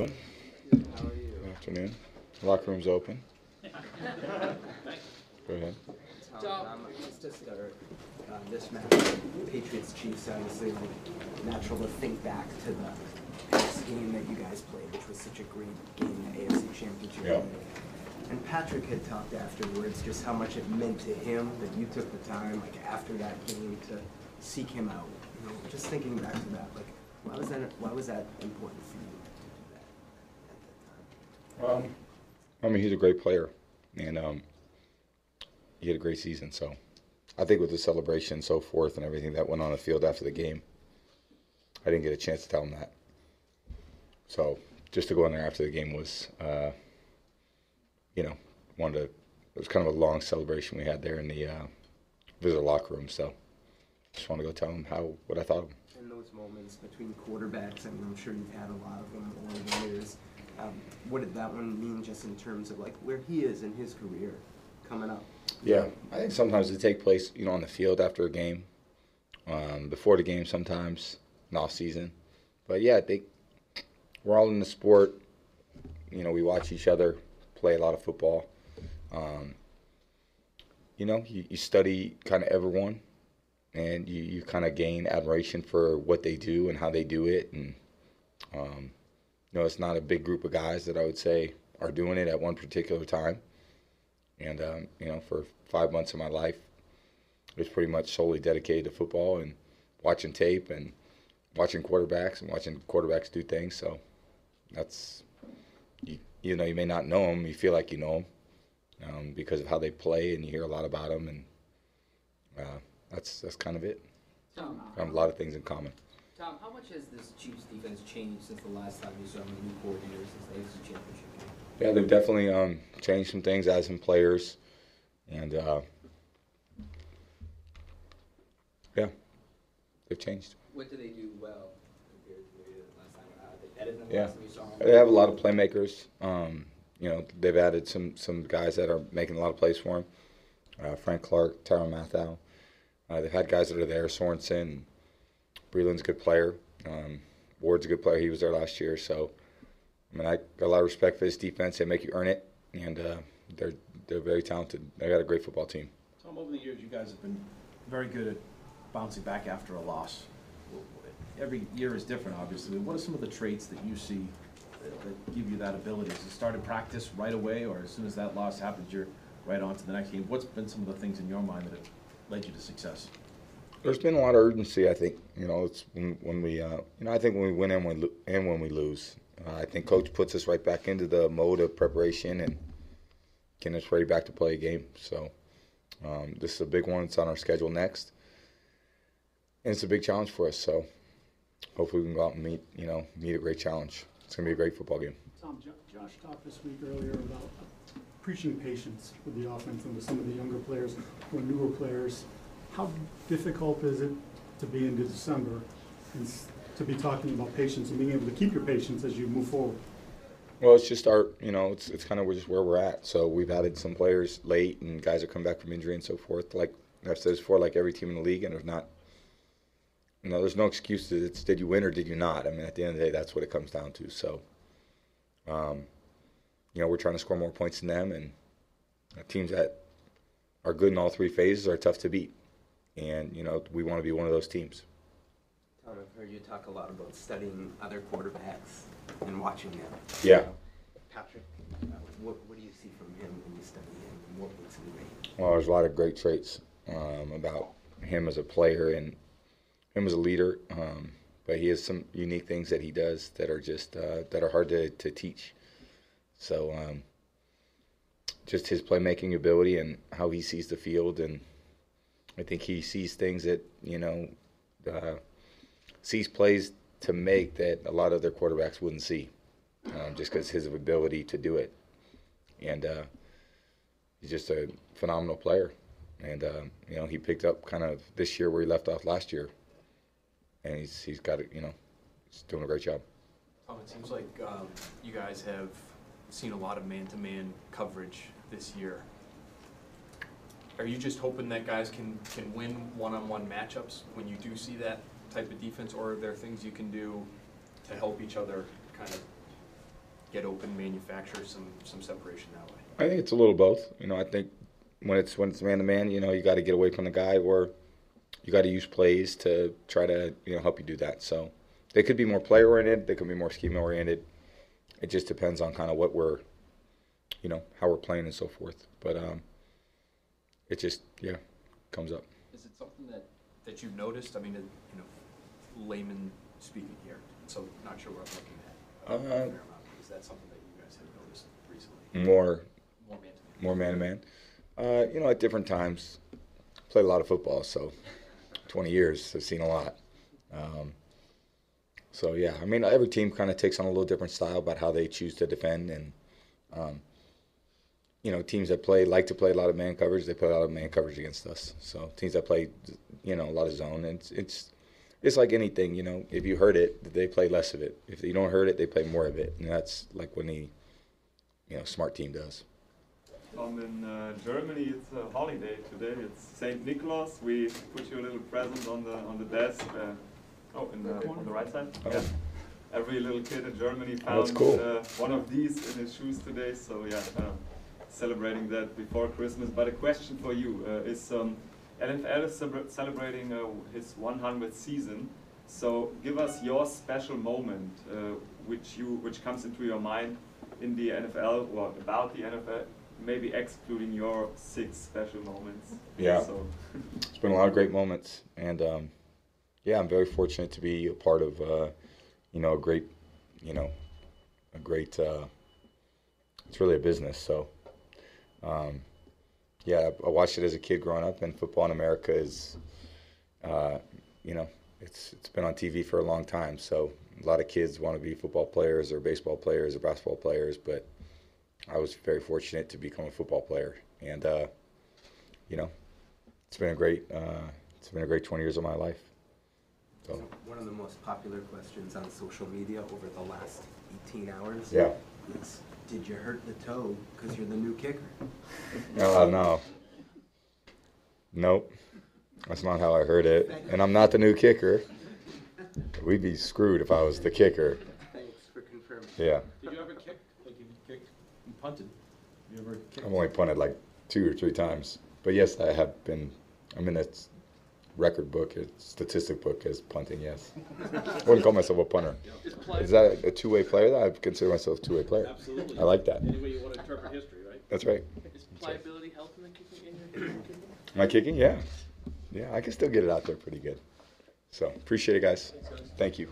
How are you? Good afternoon. Locker room's open. Go ahead. Tom, um, let's just start. Uh, this match, Patriots Chiefs, obviously like, natural to think back to the game that you guys played, which was such a great game, the AFC Championship. Yeah. game. And Patrick had talked afterwards just how much it meant to him that you took the time, like after that game, to seek him out. You know, just thinking back to that, like why was that? Why was that important for you to do that at that time? Um, I mean, he's a great player, and um, he had a great season. So, I think with the celebration and so forth and everything that went on the field after the game, I didn't get a chance to tell him that. So, just to go in there after the game was, uh, you know, wanted to. It was kind of a long celebration we had there in the uh, visitor locker room. So, just want to go tell him how what I thought of him. in those moments between quarterbacks, I mean, I'm sure you've had a lot of them over the years. Um, what did that one mean just in terms of like where he is in his career coming up? Yeah, I think sometimes they take place, you know, on the field after a game, um, before the game, sometimes in off season. But yeah, I think we're all in the sport. You know, we watch each other play a lot of football. Um, you know, you, you study kind of everyone, and you, you kind of gain admiration for what they do and how they do it. And um, you know, it's not a big group of guys that I would say are doing it at one particular time. And um, you know, for five months of my life, it was pretty much solely dedicated to football and watching tape and watching quarterbacks and watching quarterbacks do things. So that's you, you know, you may not know them, you feel like you know them um, because of how they play, and you hear a lot about them, and uh, that's that's kind of it. Um, a lot of things in common. Tom, how much has this Chiefs defense changed since the last time you saw them a new coordinator since the AFC Championship game? Yeah, they've definitely um, changed some things as in players, and uh, yeah, they've changed. What do they do well compared to maybe the last time? They better than the Yeah. last time you saw them? They have a lot of playmakers. Um, you know, they've added some some guys that are making a lot of plays for them. Uh, Frank Clark, Tyrann Mathieu. Uh, they've had guys that are there. Sorensen, Breeland's a good player. Um, Ward's a good player. He was there last year. So, I mean, I got a lot of respect for this defense. They make you earn it, and uh, they're they're very talented. They got a great football team. Tom, over the years, you guys have been very good at bouncing back after a loss. Every year is different, obviously. What are some of the traits that you see that, give you that ability? Does it start in practice right away, or as soon as that loss happens, you're right on to the next game? What's been some of the things in your mind that have led you to success? There's been a lot of urgency. I think you know it's when, when we uh, you know I think when we win and when and when we lose, uh, I think coach puts us right back into the mode of preparation and getting us ready back to play a game. So um, this is a big one. It's on our schedule next, and it's a big challenge for us. So hopefully we can go out and meet you know meet a great challenge. It's gonna be a great football game. Tom, Josh talked this week earlier about preaching patience with the offense and with some of the younger players or newer players. How difficult is it to be into December and to be talking about patience and being able to keep your patience as you move forward? Well, it's just our, you know, it's it's kind of just where we're at. So we've added some players late, and guys are coming back from injury and so forth. Like I've said before, like every team in the league, and there's not, you know, there's no excuses. It's did you win or did you not? I mean, at the end of the day, that's what it comes down to. So, um, you know, we're trying to score more points than them, and teams that are good in all three phases are tough to beat. And you know, we want to be one of those teams. Tom, I've heard you talk a lot about studying other quarterbacks and watching them. Yeah. Patrick, uh, what, what do you see from him when you study him, and what makes him great? Well, there's a lot of great traits um, about him as a player and him as a leader. Um, but he has some unique things that he does that are just uh, that are hard to, to teach. So um, just his playmaking ability and how he sees the field, and I think he sees things that you know uh, sees plays to make that a lot of other quarterbacks wouldn't see, um, just because his ability to do it. And uh, he's just a phenomenal player. And um, you know, he picked up kind of this year where he left off last year, and he's he's got it. You know, he's doing a great job. Tom, it seems like um, you guys have seen a lot of man-to-man coverage this year. Are you just hoping that guys can, can win one-on-one matchups when you do see that type of defense, or are there things you can do to help each other kind of get open, manufacture some, some separation that way? I think it's a little both. You know, I think when it's when it's man to man, you know, you got to get away from the guy, or you got to use plays to try to you know help you do that. So they could be more player oriented. They could be more scheme oriented. It just depends on kind of what we're, you know, how we're playing and so forth. But um, it just yeah comes up. Is it something that, that you've noticed? I mean, you know, layman speaking here, so not sure what I'm looking at. Uh. Is that something that you guys have noticed recently? More More man-to-man? more man to man. Uh, you know, at different times, played a lot of football, so 20 years, I've seen a lot. Um, so yeah, I mean, every team kind of takes on a little different style about how they choose to defend, and um, you know, teams that play like to play a lot of man coverage, they play a lot of man coverage against us. So teams that play, you know, a lot of zone, and it's it's, it's like anything, you know, if you hurt it, they play less of it. If you don't hurt it, they play more of it, and that's like when the you know smart team does. Um, in uh, Germany, it's a holiday today. It's Saint Nicholas. We put you a little present on the on the desk. Uh, oh, in the, on the right side. Oh. Yeah. Every little kid in Germany Oh, found cool. uh, one of these in his shoes today. So yeah, uh, celebrating that before Christmas. But a question for you uh, is: um, NFL is celebrating uh, his 100th season. So give us your special moment, uh, which you which comes into your mind in the NFL or about the NFL, maybe excluding your six special moments. Yeah. So It's been a lot of great moments, and um, yeah, I'm very fortunate to be a part of, uh, you know, a great, you know, a great. Uh, it's really a business, so um, yeah, I watched it as a kid growing up, and football in America is, uh, you know, it's it's been on TV for a long time. So a lot of kids want to be football players or baseball players or basketball players, but I was very fortunate to become a football player, and uh, you know, it's been a great uh, it's been a great 20 years of my life. So One of the most popular questions on social media over the last 18 hours yeah, is, did you hurt the toe because you're the new kicker? no, no, nope, that's not how I heard it. And I'm not the new kicker. We'd be screwed if I was the kicker. Thanks for confirming. Yeah, Did you ever kick, like you kicked, you punted? You ever kicked? I've only punted like two or three times, but yes, I have been. I'm in that record book, a statistic book as punting. Yes, I wouldn't call myself a punter. Is that a two-way player? That I consider myself a two-way player. Absolutely. I like that. Any way you want to interpret history, right? That's right. Is pliability helping in kicking in your kicking? Am I kicking? Yeah. Yeah, I can still get it out there pretty good. So appreciate it, guys. Thank you.